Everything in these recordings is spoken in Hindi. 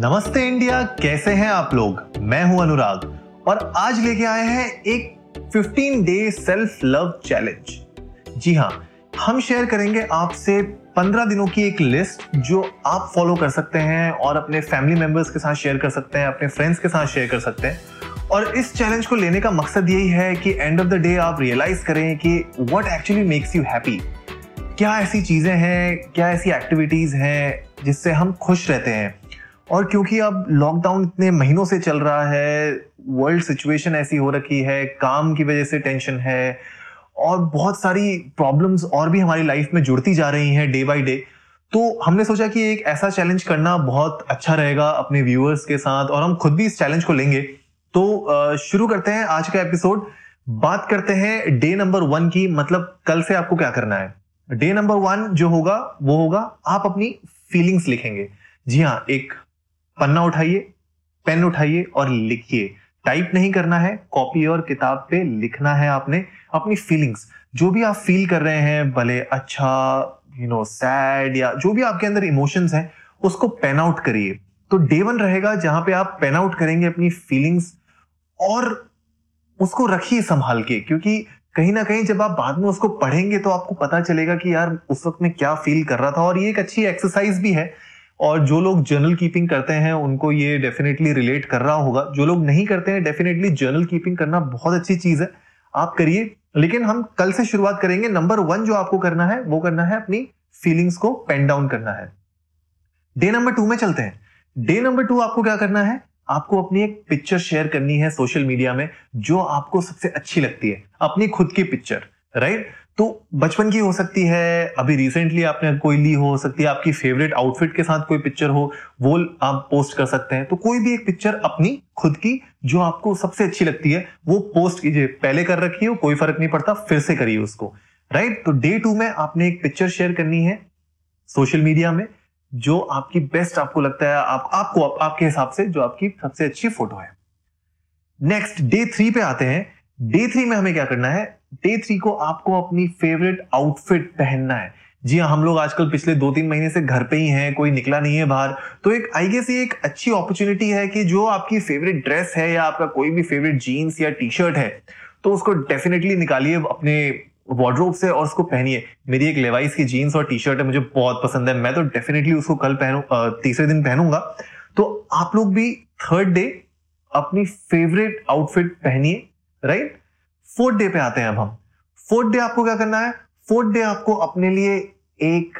नमस्ते इंडिया, कैसे हैं आप लोग? मैं हूँ अनुराग और आज लेके आए हैं एक 15 डे सेल्फ लव चैलेंज जी हाँ, हम शेयर करेंगे आपसे 15 दिनों की एक लिस्ट जो आप फॉलो कर सकते हैं और अपने फैमिली मेंबर्स के साथ शेयर कर सकते हैं, अपने फ्रेंड्स के साथ शेयर कर सकते हैं। और इस चैलेंज को लेने का मकसद यही है कि एंड ऑफ़ द डे आप रियलाइज़ करें कि what actually makes you happy क्या ऐसी चीज़ें हैं, क्या ऐसी एक्टिविटीज़ हैं जिससे हम खुश रहते हैं? और क्योंकि अब लॉकडाउन इतने महीनों से चल रहा है वर्ल्ड सिचुएशन ऐसी हो रखी है, काम की वजह से टेंशन है, और बहुत सारी प्रॉब्लम्स और भी हमारी लाइफ में जुड़ती जा रही हैं डे बाय डे तो हमने सोचा कि एक ऐसा चैलेंज करना बहुत अच्छा रहेगा अपने व्यूअर्स के साथ और हम खुद भी इस चैलेंज को लेंगे। तो शुरू करते हैं आज का एपिसोड बात करते हैं डे नंबर वन की मतलब कल से आपको क्या करना है। डे नंबर वन जो होगा, वो होगा, आप अपनी फीलिंग्स लिखेंगे। जी हाँ एक पन्ना उठाइए, पेन उठाइए और लिखिए। टाइप नहीं करना है, कॉपी और किताब पे लिखना है आपने अपनी फीलिंग्स जो भी आप फील कर रहे हैं, भले अच्छा यू नो सैड या जो भी आपके अंदर इमोशंस हैं, उसको पेन आउट करिए। तो डे वन रहेगा जहाँ पे आप पेन आउट करेंगे अपनी फीलिंग्स और उसको रखिए संभाल के। क्योंकि कहीं ना कहीं जब आप बाद में उसको पढ़ेंगे तो आपको पता चलेगा कि यार, उस वक्त में क्या फील कर रहा था। और ये एक अच्छी एक्सरसाइज भी है और जो लोग जर्नल कीपिंग करते हैं, उनको ये डेफिनेटली रिलेट कर रहा होगा। जो लोग नहीं करते हैं डेफिनेटली जर्नल कीपिंग करना बहुत अच्छी चीज़ है। आप करिए, लेकिन हम कल से शुरुआत करेंगे। नंबर वन जो आपको करना है, वो करना है अपनी फीलिंग्स को पेन डाउन करना है। डे नंबर टू में चलते हैं। डे नंबर टू आपको क्या करना है? आपको अपनी एक पिक्चर शेयर करनी है सोशल मीडिया में, जो आपको सबसे अच्छी लगती है। अपनी खुद की पिक्चर राइट तो बचपन की हो सकती है अभी रिसेंटली आपने कोई ली हो सकती है आपकी फेवरेट आउटफिट के साथ कोई पिक्चर हो वो आप पोस्ट कर सकते हैं। तो कोई भी एक पिक्चर अपनी खुद की जो आपको सबसे अच्छी लगती है वो पोस्ट कीजिए। पहले कर रखी हो कोई फ़र्क नहीं पड़ता फिर से करिए उसको। राइट तो डे टू में आपने एक पिक्चर शेयर करनी है सोशल मीडिया में जो आपकी बेस्ट आपको लगता है आप, आपको आप, आपके हिसाब से जो आपकी सबसे अच्छी फ़ोटो है। नेक्स्ट डे थ्री पे आते हैं। डे थ्री में हमें क्या करना है? डे थ्री को आपको अपनी फेवरेट आउटफिट पहनना है। जी हाँ हम लोग आजकल पिछले दो तीन महीने से घर पे ही हैं, कोई निकला नहीं है बाहर। तो एक आई गेस ये एक अच्छी अपॉर्चुनिटी है कि जो आपकी फेवरेट ड्रेस है या आपका कोई भी फेवरेट जीन्स या टी शर्ट है तो उसको डेफिनेटली निकालिए अपने वार्ड्रोब से और उसको पहनिए। मेरी एक लेवाइस की जीन्स और टी शर्ट है, मुझे बहुत पसंद है। मैं तो डेफिनेटली उसको कल पहनू तीसरे दिन पहनूँगा। तो आप लोग भी थर्ड डे अपनी फेवरेट आउटफिट पहनिए राइट फोर्थ डे पे आते हैं अब हम। फोर्थ डे आपको क्या करना है? फोर्थ डे आपको अपने लिए एक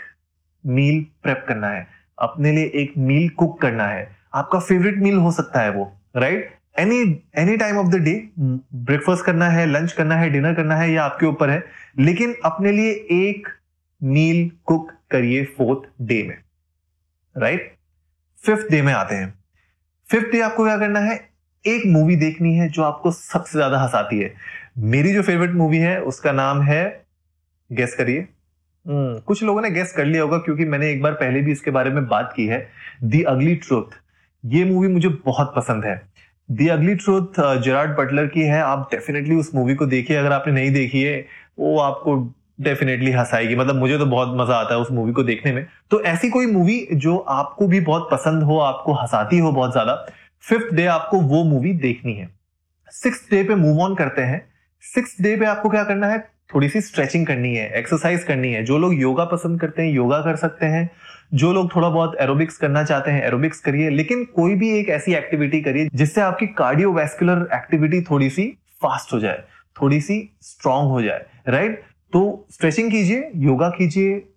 मील प्रेप करना है। अपने लिए एक मील कुक करना है। आपका फेवरेट मील हो सकता है वो, right? Any any time of the day breakfast करना है लंच करना है डिनर करना है, या आपके ऊपर है। लेकिन अपने लिए एक मील कुक करिए फोर्थ डे में, राइट? फिफ्थ डे में आते हैं। फिफ्थ डे आपको क्या करना है? एक मूवी देखनी है जो आपको सबसे ज़्यादा हंसाती है। मेरी जो फेवरेट मूवी है उसका नाम है गेस करिए। hmm, कुछ लोगों ने गेस कर लिया होगा क्योंकि मैंने एक बार पहले भी इसके बारे में बात की है। दी अगली ट्रूथ ये मूवी मुझे बहुत पसंद है। दी अगली ट्रूथ जेराड बटलर की है। आप डेफिनेटली उस मूवी को देखिए। अगर आपने नहीं देखी है वो आपको डेफिनेटली हंसाएगी। मतलब मुझे तो बहुत मज़ा आता है उस मूवी को देखने में। तो ऐसी कोई मूवी जो आपको भी बहुत पसंद हो आपको हंसाती हो बहुत ज़्यादा फिफ्थ डे आपको वो मूवी देखनी है। सिक्स डे पे मूव ऑन करते हैं। सिक्स डे पे आपको क्या करना है? थोड़ी सी स्ट्रेचिंग करनी है, एक्सरसाइज करनी है। जो लोग योगा पसंद करते हैं, योगा कर सकते हैं। जो लोग थोड़ा बहुत एरोबिक्स करना चाहते हैं, एरोबिक्स करिए। लेकिन कोई भी एक ऐसी एक्टिविटी करिए, जिससे आपकी कार्डियोवैस्कुलर एक्टिविटी थोड़ी सी फास्ट हो जाए, थोड़ी सी स्ट्रांग हो जाए, राइट? तो स्ट्रेचिंग कीजिए, योगा कीजिए,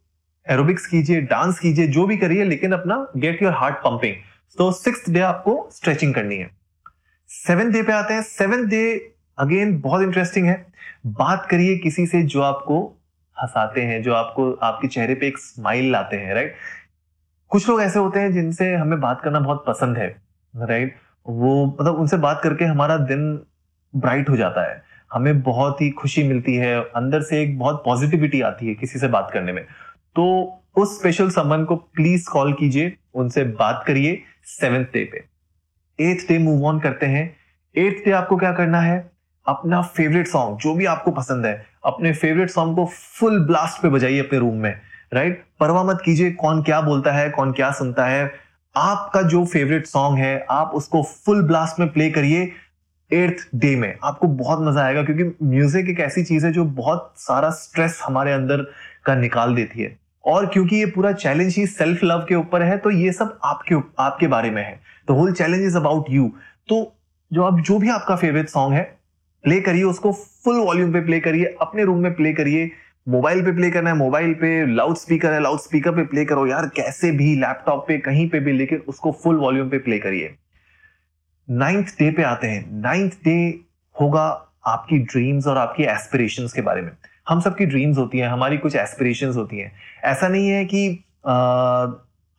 एरोबिक्स कीजिए, डांस कीजिए, जो भी करिए, लेकिन अपना गेट योर हार्ट पंपिंग। तो सिक्स डे आपको स्ट्रेचिंग करनी है। सेवन डे पे आते हैं। सेवन डे अगेन बहुत इंटरेस्टिंग है। बात करिए किसी से जो आपको हंसाते हैं, जो आपको, आपके चेहरे पे एक स्माइल लाते हैं राइट कुछ लोग ऐसे होते हैं जिनसे हमें बात करना बहुत पसंद है राइट वो मतलब उनसे बात करके हमारा दिन ब्राइट हो जाता है। हमें बहुत ही खुशी मिलती है, अंदर से एक बहुत पॉजिटिविटी आती है किसी से बात करने में। तो उस स्पेशल समन को प्लीज़ कॉल कीजिए, उनसे बात करिए सेवेंथ डे पे। एथ डे मूव ऑन करते हैं। एथ डे आपको क्या करना है? अपना फेवरेट सॉन्ग जो भी आपको पसंद है, अपने फेवरेट सॉन्ग को फुल ब्लास्ट पे बजाइए अपने रूम में राइट परवाह मत कीजिए कौन क्या बोलता है, कौन क्या सुनता है। आपका जो फेवरेट सॉन्ग है, आप उसको फुल ब्लास्ट में प्ले करिए एट्थ डे में। आपको बहुत मज़ा आएगा, क्योंकि म्यूज़िक एक ऐसी चीज़ है जो बहुत सारा स्ट्रेस हमारे अंदर का निकाल देती है। और क्योंकि ये पूरा चैलेंज ही सेल्फ लव के ऊपर है तो ये सब आपके आपके बारे में है। तो whole challenge is about you तो जो आप, जो भी आपका फेवरेट सॉन्ग है प्ले करिए उसको फुल वॉल्यूम पे प्ले करिए अपने रूम में प्ले करिए। मोबाइल पे प्ले करना है मोबाइल पे लाउड स्पीकर है लाउड स्पीकर पे प्ले करो यार कैसे भी लैपटॉप पे कहीं पे भी लेकिन उसको फुल वॉल्यूम पे प्ले करिए। नाइन्थ डे पे आते हैं। नाइन्थ डे होगा आपकी ड्रीम्स और आपकी एस्पिरेशन के बारे में। हम सबकी ड्रीम्स होती हैं हमारी कुछ एस्पिरेशन होती हैं। ऐसा नहीं है कि आ,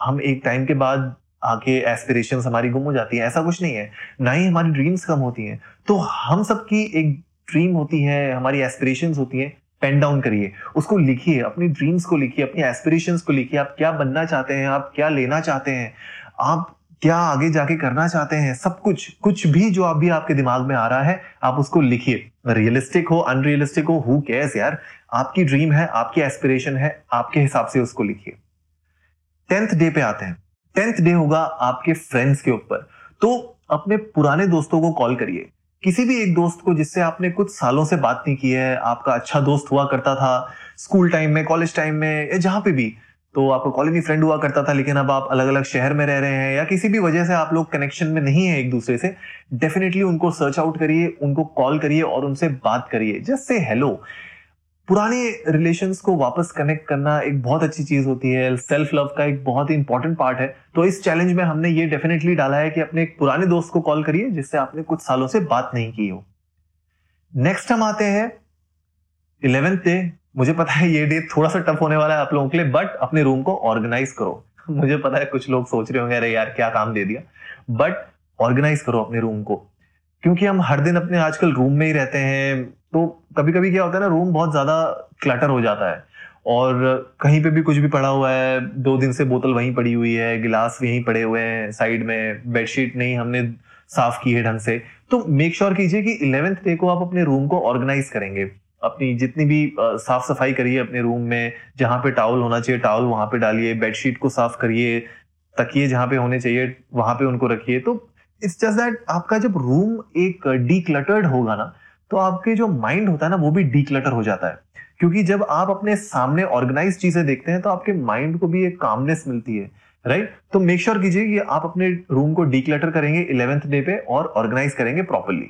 हम एक टाइम के बाद आके एस्पिरेशन हमारी गुम हो जाती है। ऐसा कुछ नहीं है। ना ही हमारी ड्रीम्स कम होती हैं। तो हम सबकी एक ड्रीम होती है, हमारी एस्पिरेशन होती हैं। पेन डाउन करिए। उसको लिखिए, अपनी ड्रीम्स को लिखिए, अपनी एस्पिरेशन को लिखिए। आप क्या बनना चाहते हैं? आप क्या लेना चाहते हैं? आप क्या आगे जाके करना चाहते हैं? सब कुछ कुछ भी जो अभी आपके दिमाग में आ रहा है, आप उसको लिखिए। रियलिस्टिक हो अनरियलिस्टिक हो हु कैस यार? आपकी ड्रीम है, आपकी एस्पिरेशन है, आपके हिसाब से उसको लिखिए। टेंथ डे पे आते हैं। टेंथ डे होगा आपके फ्रेंड्स के ऊपर। तो अपने पुराने दोस्तों को कॉल करिए। किसी भी एक दोस्त को जिससे आपने कुछ सालों से बात नहीं की है, आपका अच्छा दोस्त हुआ करता था, स्कूल टाइम में, कॉलेज टाइम में, या जहाँ पे भी तो आपका कॉलेज में फ्रेंड हुआ करता था, लेकिन अब आप अलग अलग शहर में रह रहे हैं, या किसी भी वजह से आप लोग कनेक्शन में नहीं है एक दूसरे से डेफिनेटली उनको सर्च आउट करिए, उनको कॉल करिए और उनसे बात करिए जस्ट से हेलो पुराने रिलेशंस को वापस कनेक्ट करना एक बहुत अच्छी चीज़ होती है। सेल्फ लव का एक बहुत ही इंपॉर्टेंट पार्ट है। तो इस चैलेंज में हमने ये डेफिनेटली डाला है कि अपने एक पुराने दोस्त को कॉल करिए, जिससे आपने कुछ सालों से बात नहीं की हो। नेक्स्ट हम आते हैं इलेवेंथ डे मुझे पता है ये डे थोड़ा सा टफ होने वाला है आप लोगों के लिए बट अपने रूम को ऑर्गेनाइज करो। मुझे पता है कुछ लोग सोच रहे होंगे, अरे यार, क्या काम दे दिया? बट ऑर्गेनाइज करो अपने रूम को। क्योंकि हम हर दिन अपने आजकल रूम में ही रहते हैं। तो कभी कभी क्या होता है ना रूम बहुत ज़्यादा क्लटर हो जाता है। और कहीं पे भी कुछ भी पड़ा हुआ है, दो दिन से बोतल वहीं पड़ी हुई है, गिलास यहीं पड़े हुए हैं, साइड में बेडशीट नहीं हमने साफ़ की है ढंग से। तो मेक श्योर कीजिए कि इलेवेंथ डे को आप अपने रूम को ऑर्गेनाइज करेंगे। अपनी जितनी भी साफ़ सफ़ाई करिए अपने रूम में, जहाँ पे टावल होना चाहिए टावल वहाँ पे डालिए बेडशीट को साफ़ करिए, तकिए जहाँ पे होने चाहिए, वहाँ पे उनको रखिए। तो इट्स जस्ट दैट आपका जब रूम एक डीक्लटर्ड होगा ना तो आपके जो माइंड होता है ना, वो भी डीक्लटर हो जाता है। क्योंकि जब आप अपने सामने ऑर्गेनाइज चीज़ें देखते हैं तो आपके माइंड को भी एक कामनेस मिलती है राइट right? तो मेक श्योर कीजिए कि आप अपने रूम को डीक्लटर करेंगे इलेवेंथ डे पे और ऑर्गेनाइज करेंगे प्रॉपरली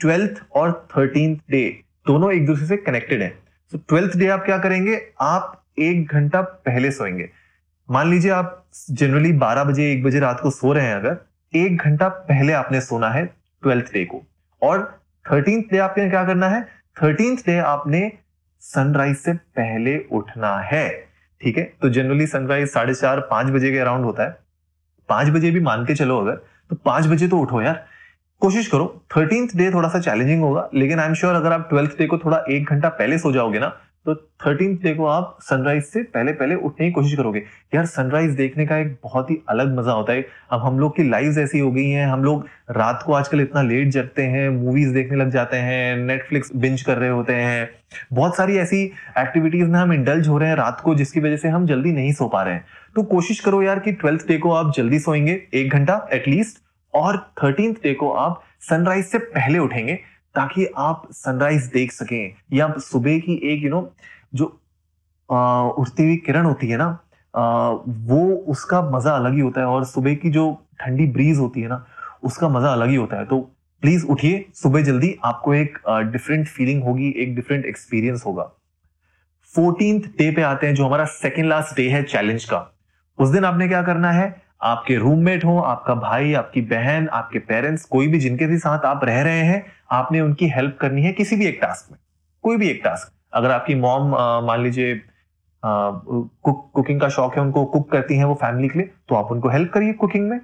ट्वेल्थ और थर्टींथ डे दोनों एक दूसरे से कनेक्टेड है। तो ट्वेल्थ डे आप क्या करेंगे? आप एक घंटा पहले सोएँगे। मान लीजिए आप जनरली बारह बजे, एक बजे रात को सो रहे हैं अगर, एक घंटा पहले आपने सोना है ट्वेल्थ डे को। और थर्टींथ डे आपने क्या करना है? थर्टींथ डे आपने सनराइज से पहले उठना है। ठीक है? तो जनरली सनराइज साढ़े चार, पाँच बजे के अराउंड होता है। पाँच बजे भी मान के चलो अगर तो पाँच बजे तो उठो यार। कोशिश करो, थर्टींथ डे थोड़ा सा चैलेंजिंग होगा, लेकिन आई एम श्योर अगर आप ट्वेल्थ डे को थोड़ा एक घंटा पहले सो जाओगे ना तो थर्टीन डे को आप सनराइज से पहले पहले उठने की कोशिश करोगे। यार सनराइज देखने का एक बहुत ही अलग मज़ा होता है। अब हम लोग की लाइव ऐसी हो गई हैं, हम लोग रात को आजकल इतना लेट जगते हैं मूवीज़ देखने लग जाते हैं नेटफ्लिक्स बिंज कर रहे होते हैं। बहुत सारी ऐसी एक्टिविटीज़ में हम इंडल्ज हो रहे हैं रात को, जिसकी वजह से हम जल्दी नहीं सो पा रहे हैं। तो कोशिश करो यार कि ट्वेल्थ डे को आप जल्दी सोएँगे, एक घंटा एटलीस्ट और थर्टींथ डे को आप सनराइज से पहले उठेंगे। ताकि आप सनराइज देख सकें या सुबह की एक यू नो जो उठती हुई किरण होती है ना आ, वो उसका मज़ा अलग ही होता है और सुबह की जो ठंडी ब्रीज होती है ना उसका मज़ा अलग ही होता है। तो प्लीज़ उठिए सुबह जल्दी आपको एक डिफरेंट फीलिंग होगी एक डिफरेंट एक्सपीरियंस होगा। फोर्टींथ डे पे आते हैं जो हमारा सेकेंड लास्ट डे है चैलेंज का। उस दिन आपने क्या करना है? आपके रूममेट हो आपका भाई आपकी बहन आपके पेरेंट्स कोई भी जिनके भी साथ आप रह रहे हैं आपने उनकी हेल्प करनी है किसी भी एक टास्क में कोई भी एक टास्क अगर आपकी मॉम मान लीजिए कुक, कुकिंग का शौक है उनको कुक करती हैं वो फैमिली के लिए तो आप उनको हेल्प करिए कुकिंग में।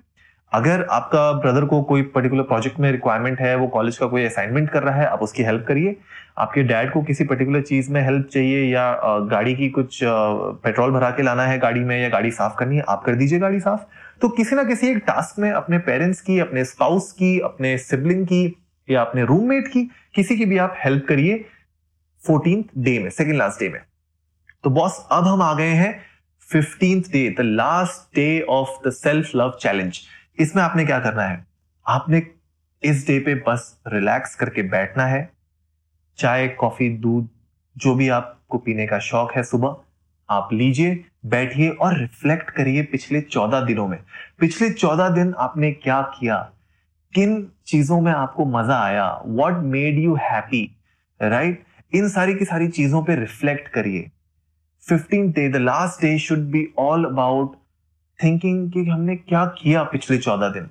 अगर आपका ब्रदर को कोई पर्टिकुलर प्रोजेक्ट में रिक्वायरमेंट है वो कॉलेज का कोई असाइनमेंट कर रहा है आप उसकी हेल्प करिए। आपके डैड को किसी पर्टिकुलर चीज़ में हेल्प चाहिए या गाड़ी की कुछ पेट्रोल भरा के लाना है गाड़ी में या गाड़ी साफ़ करनी है आप कर दीजिए गाड़ी साफ़। तो किसी ना किसी एक टास्क में अपने पेरेंट्स की अपने स्पाउस की अपने सिबलिंग की या अपने रूममेट की, किसी की भी आप हेल्प करिए फोर्टीन डे में सेकेंड लास्ट डे में। तो बॉस अब हम आ गए हैं fifteenth day the last day of the self love challenge इसमें आपने क्या करना है? आपने इस डे पे बस रिलैक्स करके बैठना है। चाय कॉफ़ी दूध, जो भी आपको पीने का शौक है सुबह, आप लीजिए, बैठिए और रिफ्लेक्ट करिए पिछले चौदह दिनों में। पिछले चौदह दिन आपने क्या किया? किन चीज़ों में आपको मज़ा आया? What made you happy right इन सारी की सारी चीज़ों पे रिफ्लेक्ट करिए। Fifteen day the last day should be all about thinking कि हमने क्या किया पिछले चौदह दिन?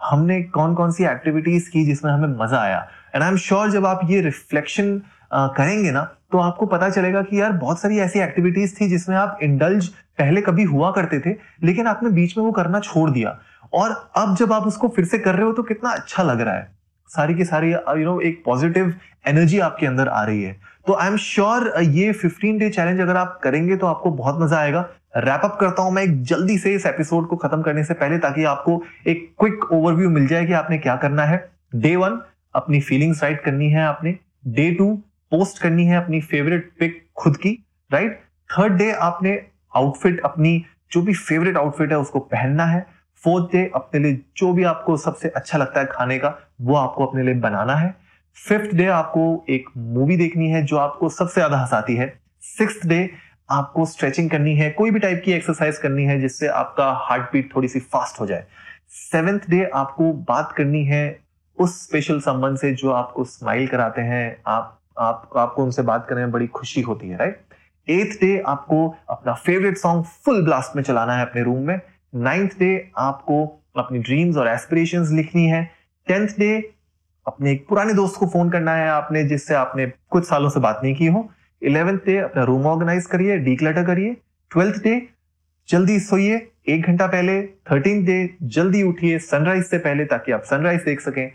हमने कौन कौन सी एक्टिविटीज़ की जिसमें हमें मज़ा आया? एंड आई एम श्योर जब आप ये रिफ्लेक्शन करेंगे ना तो आपको पता चलेगा कि यार बहुत सारी ऐसी एक्टिविटीज़ थी जिसमें आप इंडल्ज पहले कभी हुआ करते थे, लेकिन आपने बीच में वो करना छोड़ दिया। और अब जब आप उसको फिर से कर रहे हो तो कितना अच्छा लग रहा है। सारी की सारी यू नो एक पॉजिटिव एनर्जी आपके अंदर आ रही है। तो आई एम श्योर ये 15 डे चैलेंज अगर आप करेंगे तो आपको बहुत मज़ा आएगा। रैप अप करता हूँ मैं एक जल्दी से इस एपिसोड को खत्म करने से पहले, ताकि आपको एक क्विक ओवरव्यू मिल जाए कि आपने क्या करना है। डे वन अपनी फीलिंग्स राइट करनी है आपने। डे टू पोस्ट करनी है अपनी फेवरेट पिक खुद की राइट थर्ड डे आपने आउटफिट अपनी जो भी फेवरेट आउटफिट है, उसको पहनना है। फोर्थ डे अपने लिए जो भी आपको सबसे अच्छा लगता है खाने का, वो आपको अपने लिए बनाना है। फिफ्थ डे आपको एक मूवी देखनी है जो आपको सबसे ज़्यादा हंसाती है। सिक्स डे आपको स्ट्रेचिंग करनी है, कोई भी टाइप की एक्सरसाइज करनी है जिससे आपका हार्ट बीट थोड़ी सी फास्ट हो जाए। सेवेंथ डे आपको बात करनी है उस स्पेशल संबंध से जो आपको स्माइल कराते हैं, आप आप, आपको उनसे बात करने में बड़ी खुशी होती है राइट एथ डे आपको अपना फेवरेट सॉन्ग फुल ब्लास्ट में चलाना है अपने रूम में। नाइन्थ डे आपको अपनी ड्रीम्स और एस्पिरेशंस लिखनी है। टेंथ डे अपने एक पुराने दोस्त को फ़ोन करना है आपने, जिससे आपने कुछ सालों से बात नहीं की हो। इलेवेंथ डे अपना रूम ऑर्गेनाइज करिए डीक्लटर करिए। ट्वेल्थ डे जल्दी सोइए, एक घंटा पहले। थर्टींथ डे जल्दी उठिए सनराइज से पहले, ताकि आप सनराइज देख सकें।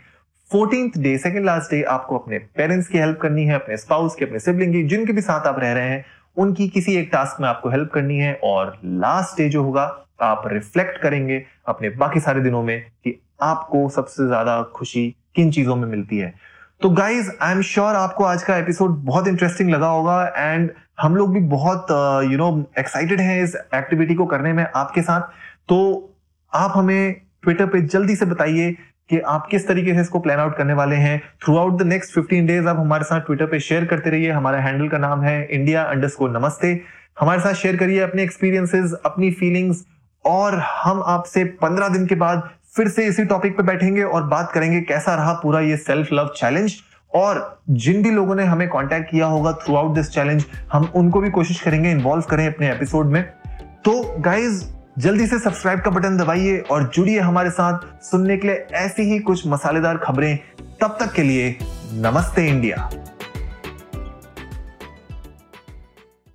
Fourteenth day second last day आपको अपने पेरेंट्स की हेल्प करनी है, अपने स्पाउस की, अपने सिबलिंग की, जिनके भी साथ आप रह रहे हैं, उनकी किसी एक टास्क में आपको हेल्प करनी है। और लास्ट डे जो होगा आप रिफ्लेक्ट करेंगे अपने बाकी सारे दिनों में कि आपको सबसे ज़्यादा खुशी किन चीज़ों में मिलती है। तो गाइज़ आई एम श्योर आपको आज का एपिसोड बहुत इंटरेस्टिंग लगा होगा एंड हम लोग भी बहुत यू नो एक्साइटेड हैं इस एक्टिविटी को करने में आपके साथ। तो आप हमें ट्विटर पे जल्दी से बताइए कि आप किस तरीके से इसको प्लान आउट करने वाले हैं। Throughout the next fifteen days आप हमारे साथ ट्विटर पे शेयर करते रहिए। हमारा हैंडल का नाम है इंडिया अंडर नमस्ते। हमारे साथ शेयर करिए अपने एक्सपीरियंसेस अपनी फीलिंग्स और हम आपसे पंद्रह दिन के बाद फिर से इसी टॉपिक पे बैठेंगे और बात करेंगे कैसा रहा पूरा ये सेल्फ लव चैलेंज और जिन भी लोगों ने हमें कांटेक्ट किया होगा थ्रू आउट दिस चैलेंज हम उनको भी कोशिश करेंगे इन्वॉल्व करें अपने एपिसोड में। तो गाइज़ जल्दी से सब्सक्राइब का बटन दबाइए और जुड़िए हमारे साथ सुनने के लिए ऐसी ही कुछ मसालेदार खबरें। तब तक के लिए नमस्ते इंडिया।